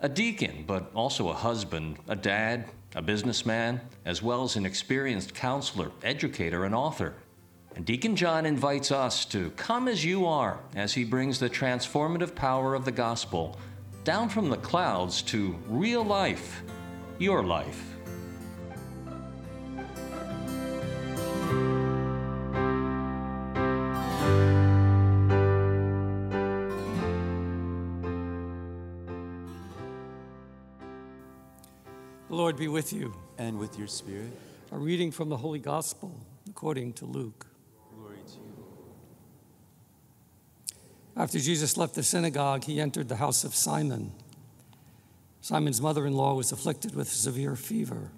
A deacon, but also a husband, a dad, a businessman, as well as an experienced counselor, educator, and author. And Deacon John invites us to come as you are as he brings the transformative power of the gospel down from the clouds to real life, your life. The Lord be with you. And with your spirit. A reading from the Holy Gospel according to Luke. Glory to you. After Jesus left the synagogue, he entered the house of Simon. Simon's mother in law was afflicted with severe fever,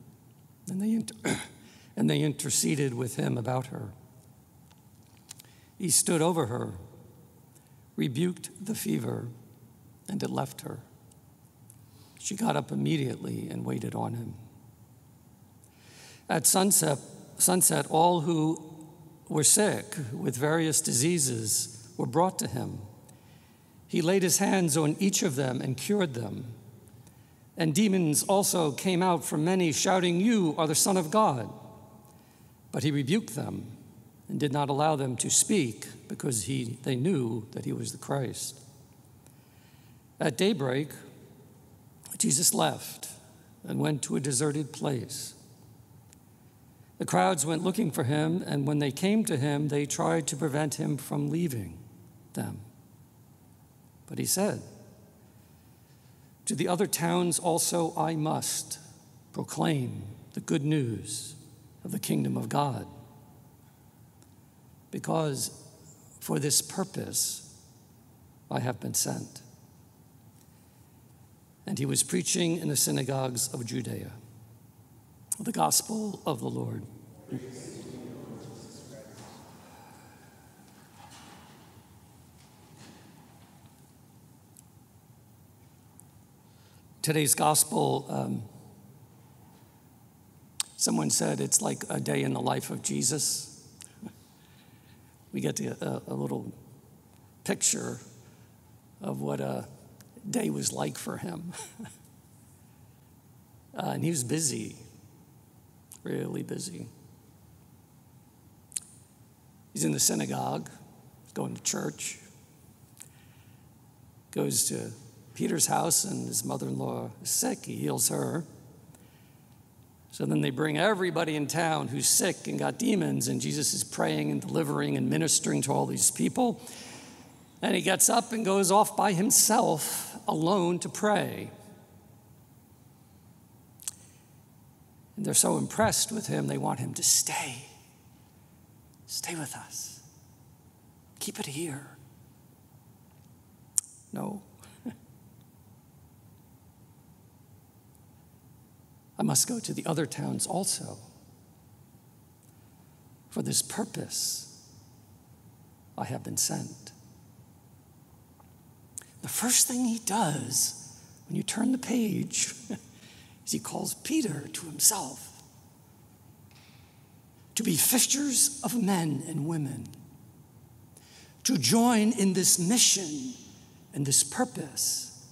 and they, inter- and they interceded with him about her. He stood over her, rebuked the fever, and it left her. She got up immediately and waited on him. At sunset, sunset, all who were sick with various diseases were brought to him. He laid his hands on each of them and cured them. And demons also came out from many, shouting, You are the Son of God. But he rebuked them and did not allow them to speak because he, they knew that he was the Christ. At daybreak, Jesus left and went to a deserted place. The crowds went looking for him, and when they came to him, they tried to prevent him from leaving them. But he said, To the other towns also I must proclaim the good news of the kingdom of God. Because for this purpose I have been sent and he was preaching in the synagogues of Judea. The gospel of the Lord. Today's gospel, um, someone said it's like a day in the life of Jesus. We get a, a little picture of what a day was like for him. uh, and he was busy, really busy. He's in the synagogue, going to church, goes to Peter's house, and his mother in law is sick. He heals her. So then they bring everybody in town who's sick and got demons, and Jesus is praying and delivering and ministering to all these people. And he gets up and goes off by himself alone to pray. And they're so impressed with him, they want him to stay. Stay with us. Keep it here. No. I must go to the other towns also. For this purpose, I have been sent. The first thing he does when you turn the page is he calls Peter to himself. To be fishers of men and women, to join in this mission and this purpose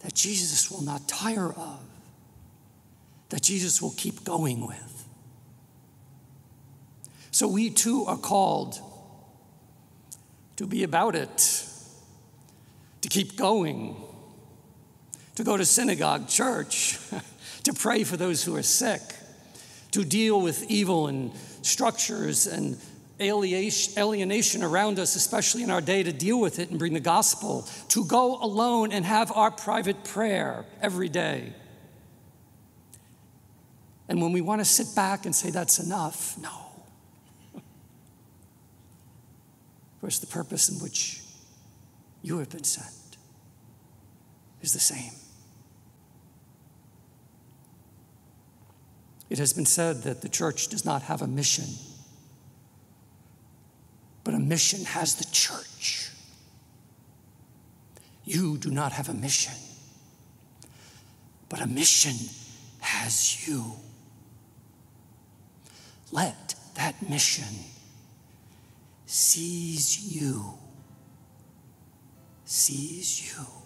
that Jesus will not tire of, that Jesus will keep going with. So we too are called to be about it to keep going, to go to synagogue, church, to pray for those who are sick, to deal with evil and structures and alienation around us, especially in our day, to deal with it and bring the gospel, to go alone and have our private prayer every day. And when we want to sit back and say that's enough, no. Of course, the purpose in which you have been sent? is the same. It has been said that the church does not have a mission, but a mission has the church. You do not have a mission, but a mission has you. Let that mission seize you. Seize you.